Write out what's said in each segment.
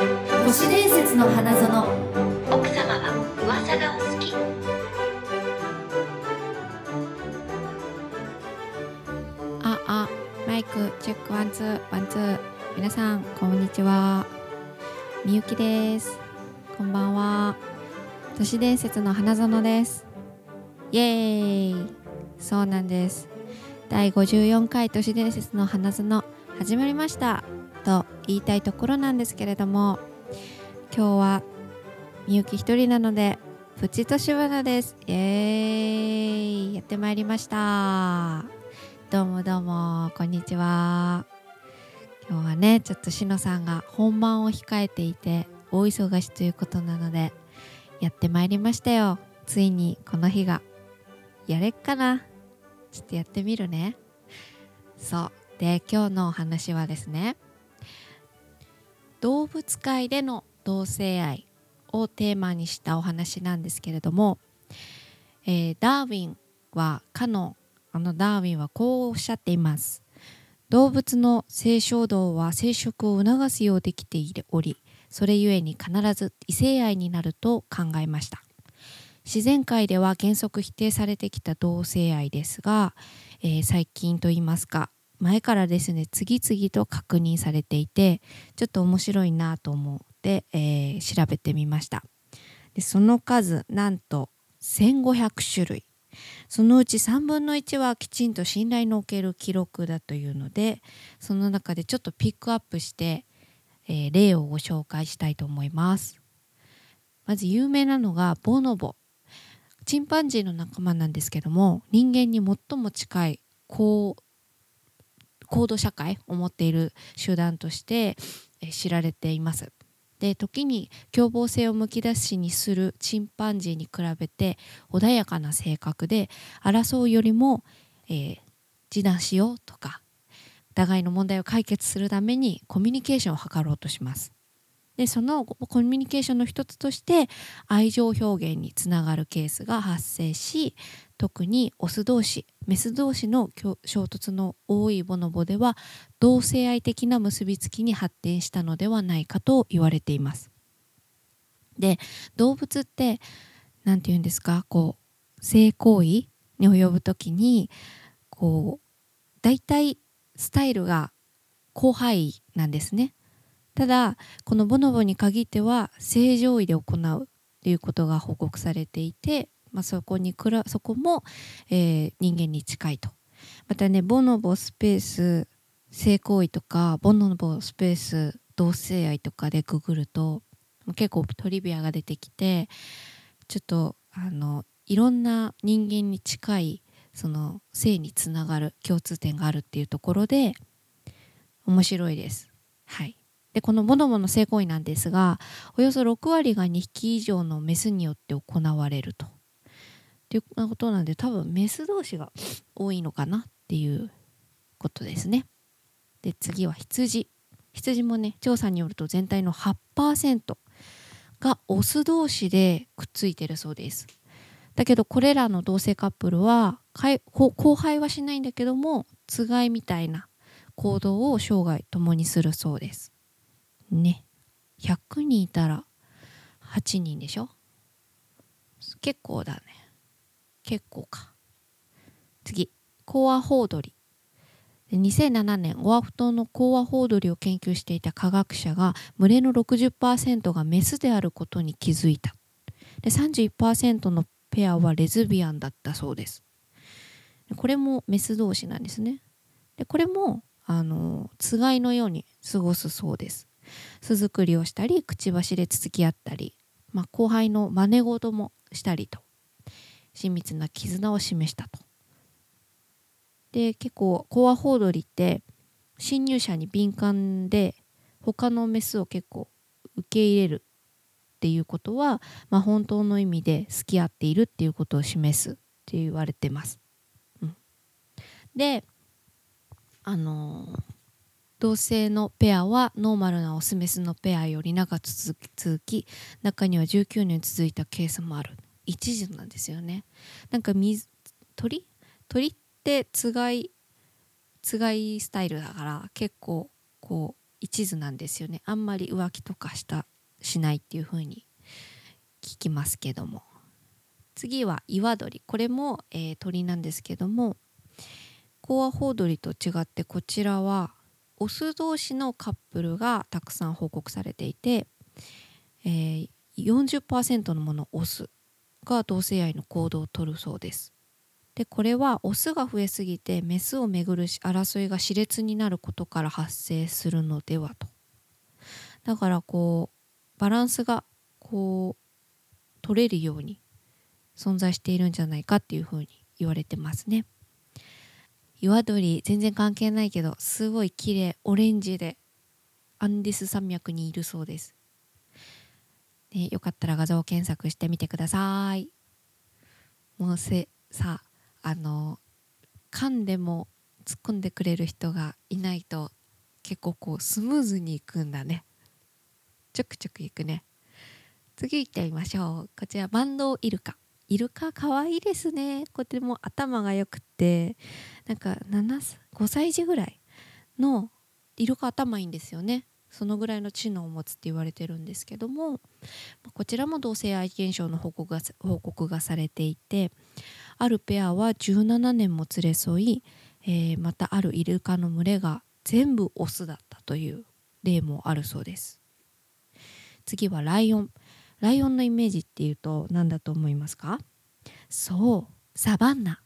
都市伝説の花園。奥様は噂がお好き。ああマイクチェックワンツーワンツー。皆さんこんにちは。みゆきです。こんばんは。都市伝説の花園です。イエーイ。そうなんです。第54回都市伝説の花園始まりましたと言いたいところなんですけれども今日はみゆき一人なのでプチとしばなです。イエーイ。やってまいりました。どうもどうも。こんにちは。今日はねちょっとしのさんが本番を控えていて大忙しということなのでやってまいりましたよ。ついにこの日がやれっかな。ちょっとやってみるね。そう。で今日のお話はですね動物界での同性愛をテーマにしたお話なんですけれども、えーダーウィンはかのあのダーウィンはこうおっしゃっています。動物の性衝動は生殖を促すようできておりそれゆえに必ず異性愛になると考えました。自然界では原則否定されてきた同性愛ですが、えー最近といいますか前からですね次々と確認されていてちょっと面白いなと思って、えー調べてみました。でその数なんと1500種類。そのうち3分の1はきちんと信頼のおける記録だというのでその中でちょっとピックアップして、えー例をご紹介したいと思います。まず有名なのがボノボ。チンパンジーの仲間なんですけども人間に最も近い高高度社会を持っている集団としてえ知られていますで時に凶暴性をむき出しにするチンパンジーに比べて穏やかな性格で争うよりも、えー示談しようとか互いの問題を解決するためにコミュニケーションを図ろうとします。でそのコミュニケーションの一つとして愛情表現につながるケースが発生し特にオス同士メス同士の衝突の多いボノボでは同性愛的な結びつきに発展したのではないかと言われています。で動物って何て言うんですかこう性行為に及ぶ時にこう大体スタイルが広範囲なんですね。ただこのボノボに限っては正常位で行うということが報告されていて、まあ、そこにくらそこも、えー人間に近いと。またねボノボスペース性行為とかボノボスペース同性愛とかでググると結構トリビアが出てきてちょっとあのいろんな人間に近いその性につながる共通点があるっていうところで面白いです。はい、でこのボノボの性行為なんですがおよそ6割が2匹以上のメスによって行われると。ということなんで多分メス同士が多いのかなっていうことですね。で次は羊。羊もね調査によると全体の8%がオス同士でくっついてるそうです。だけどこれらの同性カップルはかいこ交配はしないんだけどもつがいみたいな行動を生涯共にするそうです。ね。100人いたら8人でしょ？結構だね。結構か。次。コアホウドリ。2007年オアフ島のコアホウドリを研究していた科学者が群れの60%がメスであることに気づいた。で31%のペアはレズビアンだったそうです。これもメス同士なんですね。でこれもあのつがいのように過ごすそうです。巣作りをしたりくちばしでつつき合ったり、まあ、後輩の真似事もしたりと親密な絆を示したとで結構コアホウドリって侵入者に敏感で他のメスを結構受け入れるっていうことは、まあ、本当の意味で好き合っているっていうことを示すって言われてます。うん、であのー同性のペアはノーマルなオスメスのペアより長く続き中には19年続いたケースもある。一時なんですよね。なんか水鳥？鳥ってつがいつがいスタイルだから結構こう一途なんですよね。あんまり浮気とかしたしないっていう風に聞きますけども。次は岩鳥。これも、えー、鳥なんですけどもコアホウドリと違ってこちらはオス同士のカップルがたくさん報告されていて、えー、40%のものオスが同性愛の行動をとるそうです。でこれはオスが増えすぎてメスをめぐる争いが熾烈になることから発生するのではと。だからこうバランスがこう取れるように存在しているんじゃないかっていうふうに言われてますね。岩鳥全然関係ないけどすごい綺麗オレンジでアンデス山脈にいるそうです、ね、よかったら画像を検索してみてください。もうせさあの噛んでも突っ込んでくれる人がいないと結構こうスムーズにいくんだね。ちょくちょくいくね。次行ってみましょう。こちらバンドイルカ。イルカ可愛いですね。これも頭が良くて。なんか7 5歳児ぐらいのイルカ頭いいんですよね。そのぐらいの知能を持つって言われてるんですけどもこちらも同性愛現象の報告が報告がされていてあるペアは17年も連れ添い、えー、またあるイルカの群れが全部オスだったという例もあるそうです。次はライオン。ライオンのイメージっていうと何だと思いますか？そうサバンナ。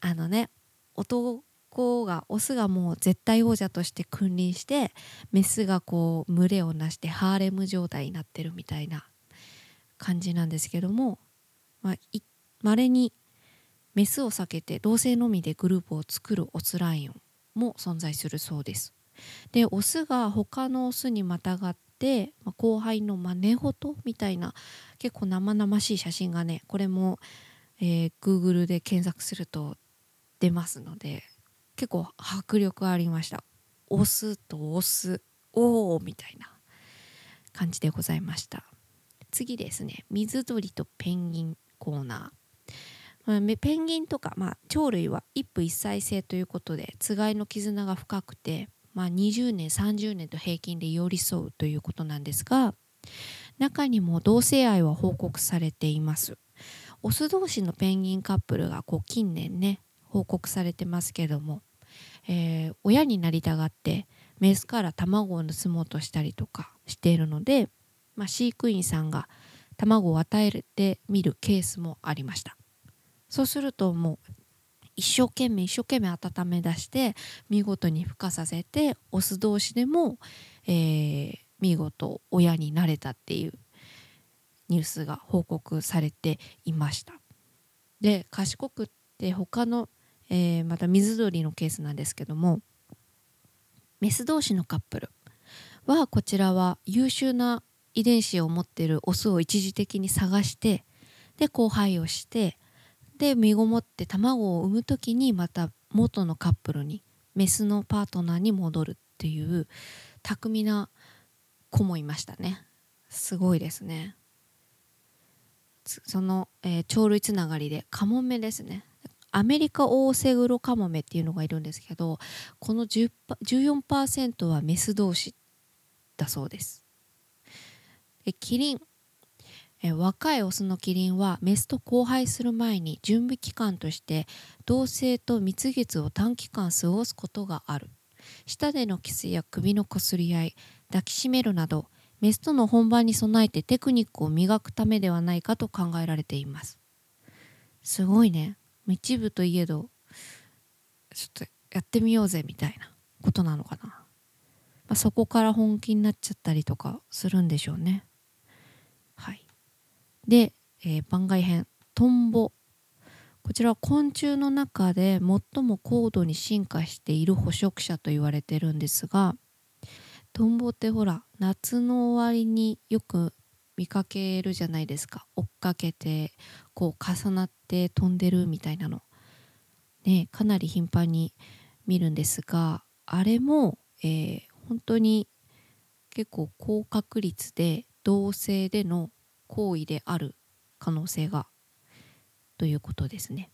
あのね男がオスがもう絶対王者として君臨してメスがこう群れをなしてハーレム状態になってるみたいな感じなんですけどもまあ、にメスを避けて同性のみでグループを作るオスライオンも存在するそうです。でオスが他のオスにまたがって、まあ、後輩の真似事みたいな結構生々しい写真がねこれも、えー、Google で検索すると出ますので結構迫力ありました。オスとオスおおみたいな感じでございました。次ですね水鳥とペンギンコーナーペンギンとか、まあ、鳥類は一夫一妻制ということでつがいの絆が深くて、まあ、20年30年と平均で寄り添うということなんですが中にも同性愛は報告されていますオス同士のペンギンカップルがこう近年ね報告されてますけども、えー、親になりたがってメスから卵を盗もうとしたりとかしているので、まあ、飼育員さんが卵を与えてみるケースもありましたそうするともう一生懸命一生懸命温め出して見事に孵化させてオス同士でも、えー、見事親になれたっていうニュースが報告されていました。で賢くって他の、えー、また水鳥のケースなんですけどもメス同士のカップルはこちらは優秀な遺伝子を持っているオスを一時的に探してで交配をしてで身ごもって卵を産む時にまた元のカップルにメスのパートナーに戻るっていう巧みな子もいましたね。すごいですね。その、えー、鳥類つながりでカモメですね。アメリカオオセグロカモメっていうのがいるんですけどこの14%はメス同士だそうです。でキリン。え若いオスのキリンはメスと交配する前に準備期間として同性と蜜月を短期間過ごすことがある。舌でのキスや首のこすり合い抱きしめるなどメスとの本番に備えてテクニックを磨くためではないかと考えられています。すごいね。一部といえどちょっとやってみようぜみたいなことなのかな、まあ、そこから本気になっちゃったりとかするんでしょうね。はい。で、えー、番外編トンボ。こちらは昆虫の中で最も高度に進化している捕食者と言われてるんですがトンボってほら夏の終わりによく見かけるじゃないですか。追っかけてこう重なって飛んでるみたいなの。ねかなり頻繁に見るんですがあれも、えー、本当に結構高確率で同性での行為である可能性がということですね。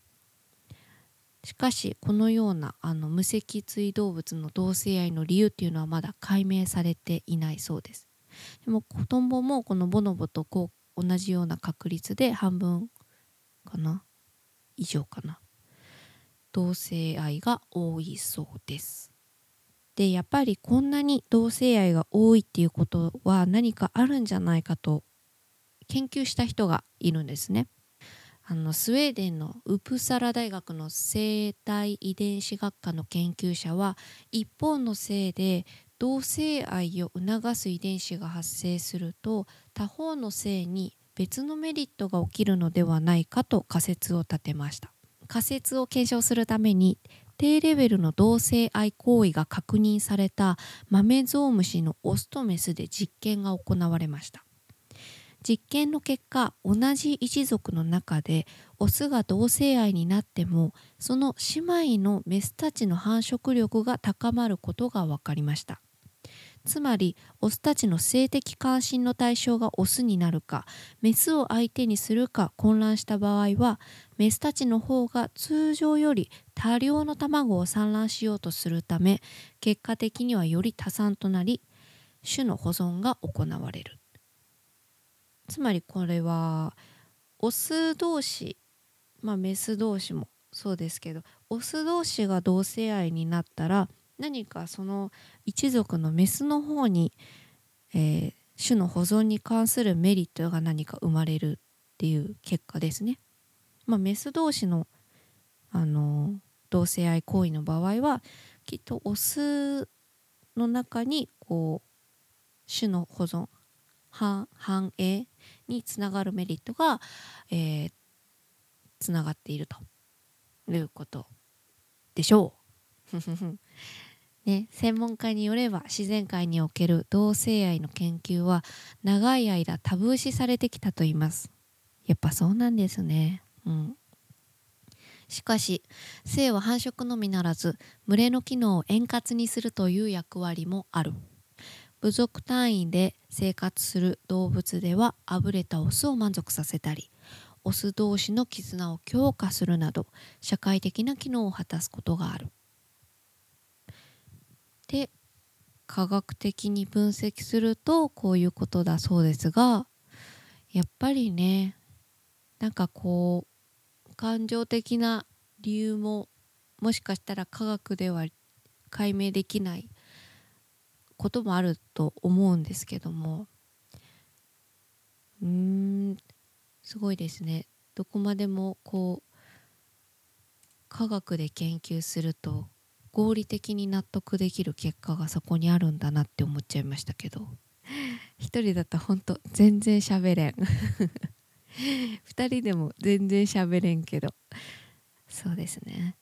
しかしこのようなあの無脊椎動物の同性愛の理由っていうのはまだ解明されていないそうです。でもトンボもこのボノボとこう同じような確率で半分かな。以上かな。同性愛が多いそうです。でやっぱりこんなに同性愛が多いっていうことは何かあるんじゃないかと研究した人がいるんですね。あのスウェーデンのウプサラ大学の生体遺伝子学科の研究者は一方の性で同性愛を促す遺伝子が発生すると他方の性に別のメリットが起きるのではないかと仮説を立てました。仮説を検証するために低レベルの同性愛行為が確認されたマメゾウムシのオスとメスで実験が行われました。実験の結果同じ一族の中でオスが同性愛になってもその姉妹のメスたちの繁殖力が高まることが分かりました。つまりオスたちの性的関心の対象がオスになるかメスを相手にするか混乱した場合はメスたちの方が通常より多量の卵を産卵しようとするため結果的にはより多産となり種の保存が行われる。つまりこれはオス同士まあメス同士もそうですけどオス同士が同性愛になったら何かその一族のメスの方に、えー、種の保存に関するメリットが何か生まれるっていう結果ですね。まあ、メス同士の、あのー、同性愛行為の場合はきっとオスの中にこう種の保存繁栄につながるメリットが、えー、つながっているということでしょう。ね、専門家によれば自然界における同性愛の研究は長い間タブー視されてきたと言います。やっぱそうなんですね。うん。しかし性は繁殖のみならず群れの機能を円滑にするという役割もある。部族単位で生活する動物ではあぶれたオスを満足させたりオス同士の絆を強化するなど社会的な機能を果たすことがある。で科学的に分析するとこういうことだそうですがやっぱりねなんかこう感情的な理由ももしかしたら科学では解明できないこともあると思うんですけどもうーんすごいですね。どこまでもこう科学で研究すると合理的に納得できる結果がそこにあるんだなって思っちゃいましたけど。一人だとほんと全然喋れん。二人でも全然喋れんけど。そうですね。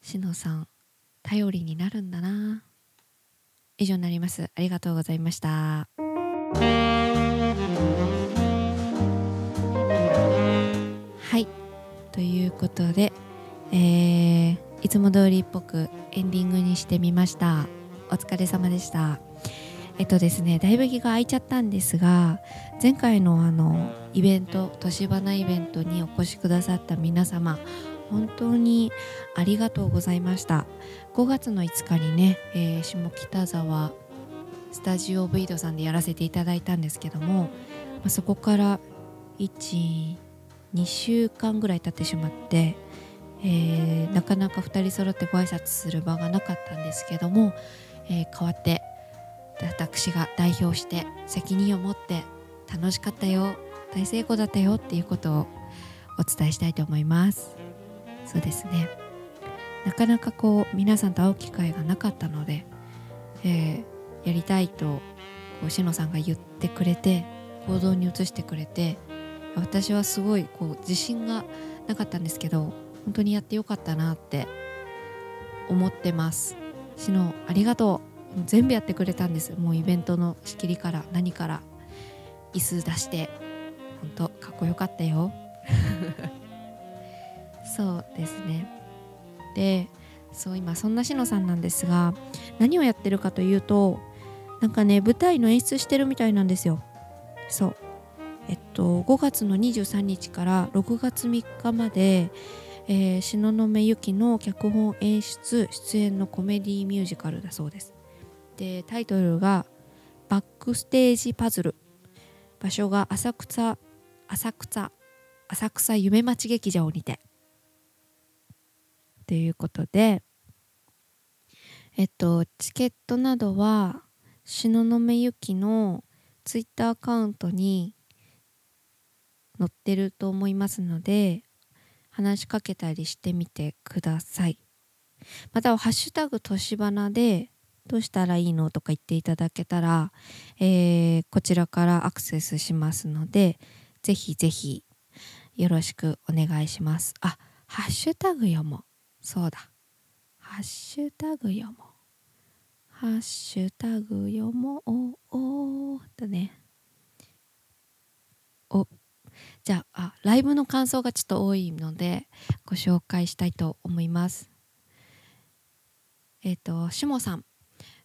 しのさん頼りになるんだな。以上になります。ありがとうございました。ことでえー、いつも通りっぽくエンディングにしてみました。お疲れ様でした。えっとですねだいぶ日が空いちゃったんですが前回のあのイベント年花イベントにお越しくださった皆様本当にありがとうございました。5月の5日にね、えー、下北沢スタジオブイドさんでやらせていただいたんですけども、まあ、そこから2週間ぐらい経ってしまって、えー、なかなか2人揃ってご挨拶する場がなかったんですけども、えー、代わって私が代表して責任を持って楽しかったよ大成功だったよっていうことをお伝えしたいと思います。そうですねなかなかこう皆さんと会う機会がなかったので、えー、やりたいとこうしのさんが言ってくれて行動に移してくれて私はすごいこう自信がなかったんですけど本当にやってよかったなって思ってます。しのありがとう。全部やってくれたんです。もうイベントの仕切りから何から椅子出して本当かっこよかったよ。そうですね。でそう今そんなしのさんなんですが何をやってるかというとなんかね舞台の演出してるみたいなんですよ。そうえっと5月の23日から6月3日まで、えー、東雲由紀の脚本演出出演のコメディミュージカルだそうです。でタイトルが「バックステージパズル」場所が浅草浅草浅草夢町劇場にて。ということでえっとチケットなどは東雲由紀のツイッターアカウントに載ってると思いますので話しかけたりしてみてください。または「ハッシュタグとしばな」でどうしたらいいのとか言っていただけたら、えー、こちらからアクセスしますのでぜひぜひよろしくお願いします。あハッシュタグ読も。うそうだ。ハッシュタグ読も。うハッシュタグ読も。うおだね。おじゃあライブの感想がちょっと多いのでご紹介したいと思います。えっ、ー、としもさん。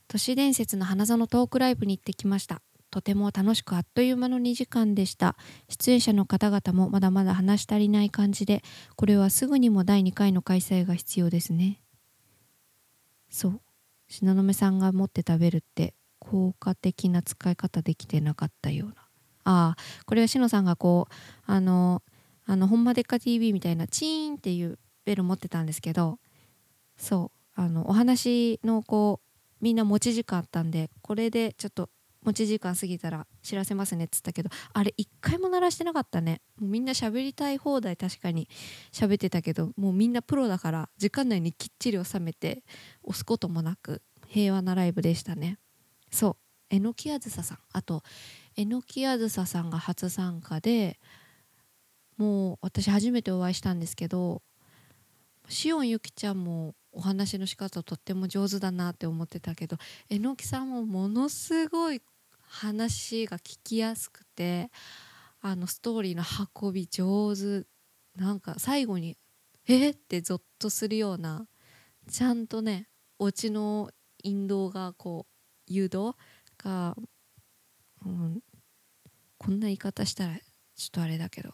都市伝説の花園トークライブに行ってきました。とても楽しくあっという間の2時間でした。出演者の方々もまだまだ話し足りない感じでこれはすぐにも第2回の開催が必要ですね。そう。東雲さんが持って食べるって効果的な使い方できてなかったような。あこれはしのさんがこうあのあの「ほんまでっか TV」みたいなチーンっていうベル持ってたんですけどそうあのお話のこうみんな持ち時間あったんでこれでちょっと持ち時間過ぎたら知らせますねっつったけどあれ一回も鳴らしてなかったね。もうみんな喋りたい放題確かに喋ってたけどもうみんなプロだから時間内にきっちり収めて押すこともなく平和なライブでしたね。そうえのきあずささん。あとえのきあずささんが初参加でもう私初めてお会いしたんですけどしおんゆきちゃんもお話の仕方とっても上手だなって思ってたけどえのきさんもものすごい話が聞きやすくてあのストーリーの運び上手なんか最後に「えっ?」ってゾッとするようなちゃんとねオチの引導がこう誘導が、うん、こんな言い方したらちょっとあれだけど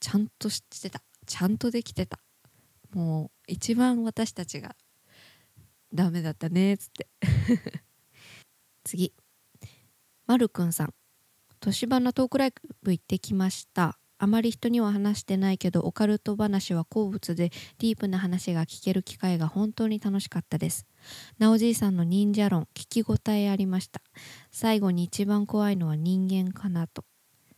ちゃんとしてた。ちゃんとできてた。もう一番私たちがダメだったねっつって。次。まるくんさん。年花トークライブ行ってきました。あまり人には話してないけどオカルト話は好物でディープな話が聞ける機会が本当に楽しかったです。なおじいさんの忍者論聞き応えありました。最後に一番怖いのは人間かなと。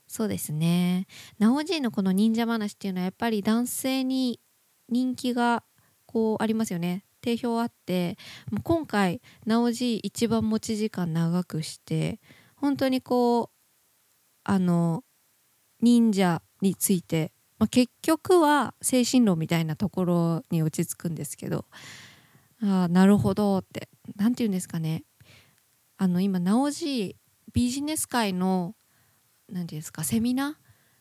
そうですね。なおじいのこの忍者話っていうのはやっぱり男性に人気がこうありますよね。定評あってもう今回なおじい一番持ち時間長くして本当にこうあの忍者について、まあ、結局は精神論みたいなところに落ち着くんですけどああなるほどって。何て言うんですかね。あの今なおじビジネス界の何て言うんですかセミナー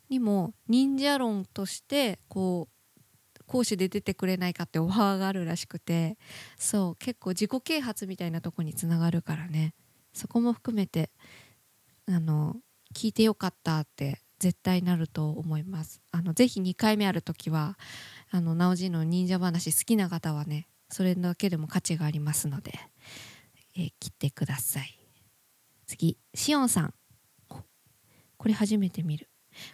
にも忍者論としてこう講師で出てくれないかってオファーがあるらしくてそう結構自己啓発みたいなとこにつながるからね。そこも含めてあの聞いてよかったって絶対なると思います。あのぜひ2回目ある時はあのなおじの忍者話好きな方はねそれだけでも価値がありますので、えー、切ってください。次しおんさん。これ初めて見る。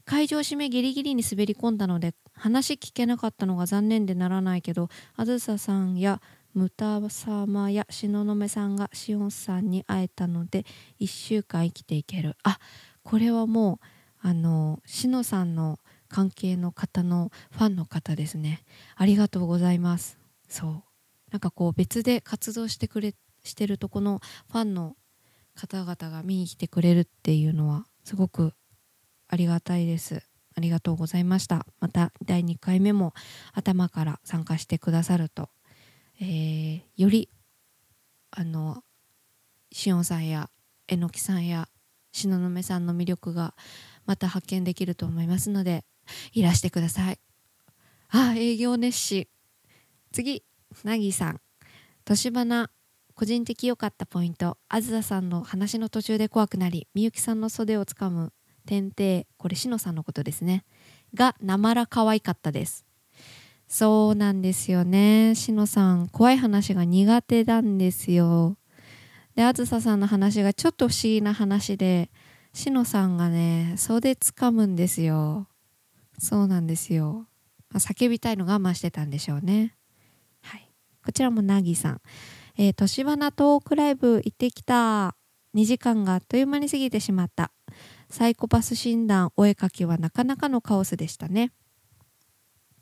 会場締めギリギリに滑り込んだので話聞けなかったのが残念でならないけどあずささんやムタ様や東雲さんがしおんさんに会えたので1週間生きていける。あこれはもうあのしのさんの関係の方のファンの方ですね。ありがとうございます。そう。なんかこう別で活動してくれしてるとこのファンの方々が見に来てくれるっていうのはすごくありがたいです。ありがとうございました。また第2回目も頭から参加してくださると、えー、よりあのしおんさんやえのきさんや東雲さんの魅力がまた発見できると思いますのでいらしてください。あ営業熱心。次。なぎさん。年花個人的良かったポイント。あずささんの話の途中で怖くなりみゆきさんの袖をつかむ点々これしのさんのことですね。がなまら可愛かったです。そうなんですよね。しのさん怖い話が苦手なんですよ。であずささんの話がちょっと不思議な話でしのさんがね袖掴むんですよ。そうなんですよ、まあ、叫びたいの我慢してたんでしょうね。こちらもなぎさん。えー、年花トークライブ行ってきた。2時間があっという間に過ぎてしまった。サイコパス診断お絵かきはなかなかのカオスでしたね。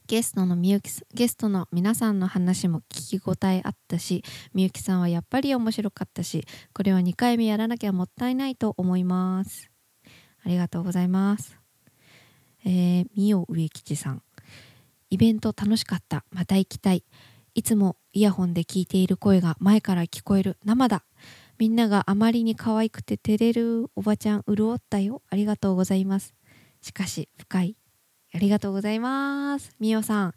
ゲストのみゆきゲストの皆さんの話も聞き応えあったしみゆきさんはやっぱり面白かったしこれは2回目やらなきゃもったいないと思います。ありがとうございます。えー、みよ植吉さん。イベント楽しかった。また行きたい。いつもイヤホンで聞いている声が前から聞こえる生だ。みんながあまりに可愛くて照れるおばちゃん潤ったよ。ありがとうございます。しかし深い。ありがとうございます。みおさん。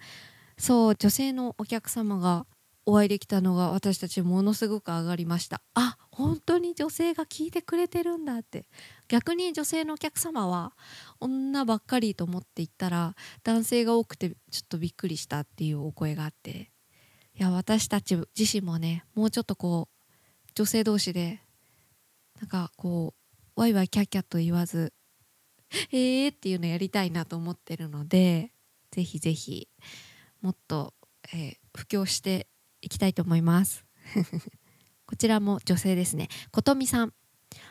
そう女性のお客様がお会いできたのが私たちものすごく上がりました。あ本当に女性が聞いてくれてるんだって。逆に女性のお客様は女ばっかりと思って行ったら男性が多くてちょっとびっくりしたっていうお声があって。いや私たち自身もねもうちょっとこう女性同士でなんかこうワイワイキャッキャと言わずえーっていうのやりたいなと思ってるのでぜひぜひもっと、えー、布教していきたいと思います。こちらも女性ですね。ことみさん。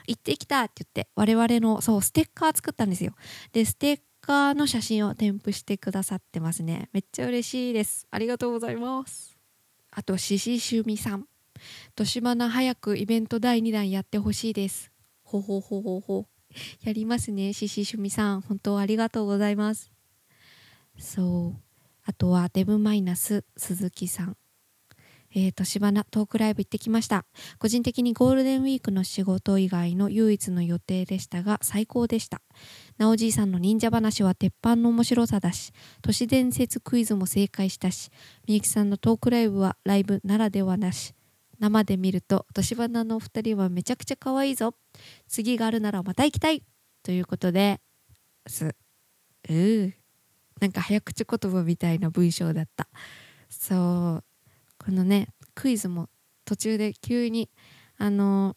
行ってきたって言って我々のそうステッカー作ったんですよ。でステッカーの写真を添付してくださってますね。めっちゃ嬉しいです。ありがとうございます。あと獅子しゅみさん。年花早くイベント第2弾やってほしいです。ほほほほほ。やりますね獅子しゅみさん。本当ありがとうございます。そう。あとはデブマイナス鈴木さん。えー、年花トークライブ行ってきました。個人的にゴールデンウィークの仕事以外の唯一の予定でしたが最高でした。なおじいさんの忍者話は鉄板の面白さだし都市伝説クイズも正解したしみゆきさんのトークライブはライブならではなし生で見ると年花のお二人はめちゃくちゃ可愛いぞ。次があるならまた行きたい！ということです。うー。なんか早口言葉みたいな文章だった。そう。このねクイズも途中で急にあの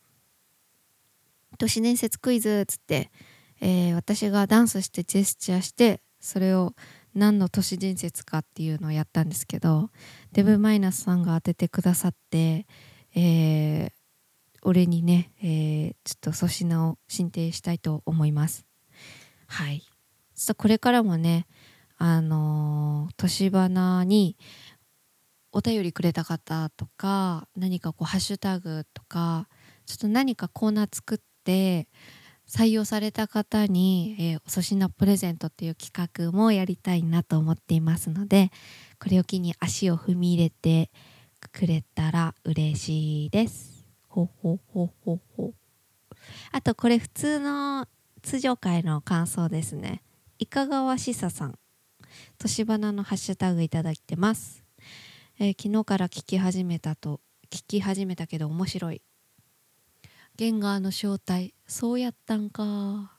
都市伝説クイズっつって、えー、私がダンスしてジェスチャーしてそれを何の都市伝説かっていうのをやったんですけどデブマイナスさんが当ててくださってえー、俺にね、えー、ちょっと粗品を進呈したいと思います。はい。ちょっとこれからもね、あのー、年花にお便りくれた方とか、何かこう、ハッシュタグとか、ちょっと何かコーナー作って、採用された方に、えー、お粗品プレゼントっていう企画もやりたいなと思っていますので、これを機に足を踏み入れて、くれたら嬉しいです。ほほほほほ。あとこれ普通の通常会の感想ですね。いかがわしささん。年花のハッシュタグいただいてます。えー、昨日から聞き始めたと、聞き始めたけど面白い。ゲンガーの正体、そうやったんか。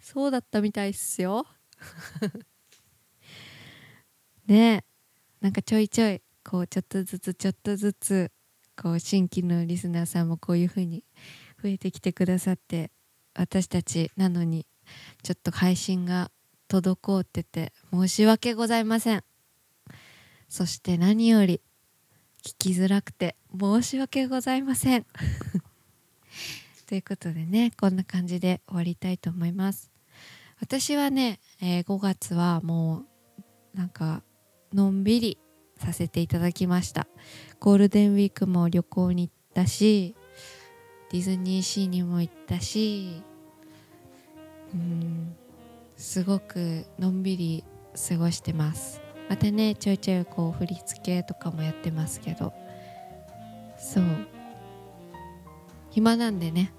そうだったみたいっすよ。ねえ、なんかちょいちょいこうちょっとずつちょっとずつこう新規のリスナーさんもこういう風に増えてきてくださって私たちなのにちょっと配信が滞ってて申し訳ございませんそして何より聞きづらくて申し訳ございません。ということでねこんな感じで終わりたいと思います。私はね、えー、5月はもうなんかのんびりさせていただきました。ゴールデンウィークも旅行に行ったしディズニーシーにも行ったしうんすごくのんびり過ごしてます。またねちょいちょいこう振り付けとかもやってますけど。そう。暇なんでね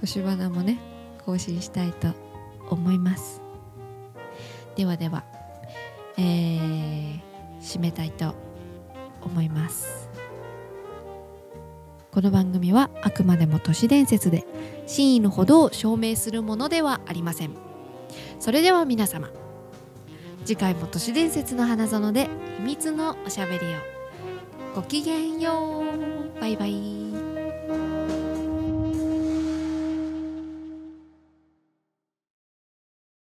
年花もね更新したいと思います。ではではえー締めたいと思います。この番組はあくまでも都市伝説で真意のほどを証明するものではありません。それでは皆様次回も都市伝説の花園で秘密のおしゃべりを。ごきげんよう。バイバイ。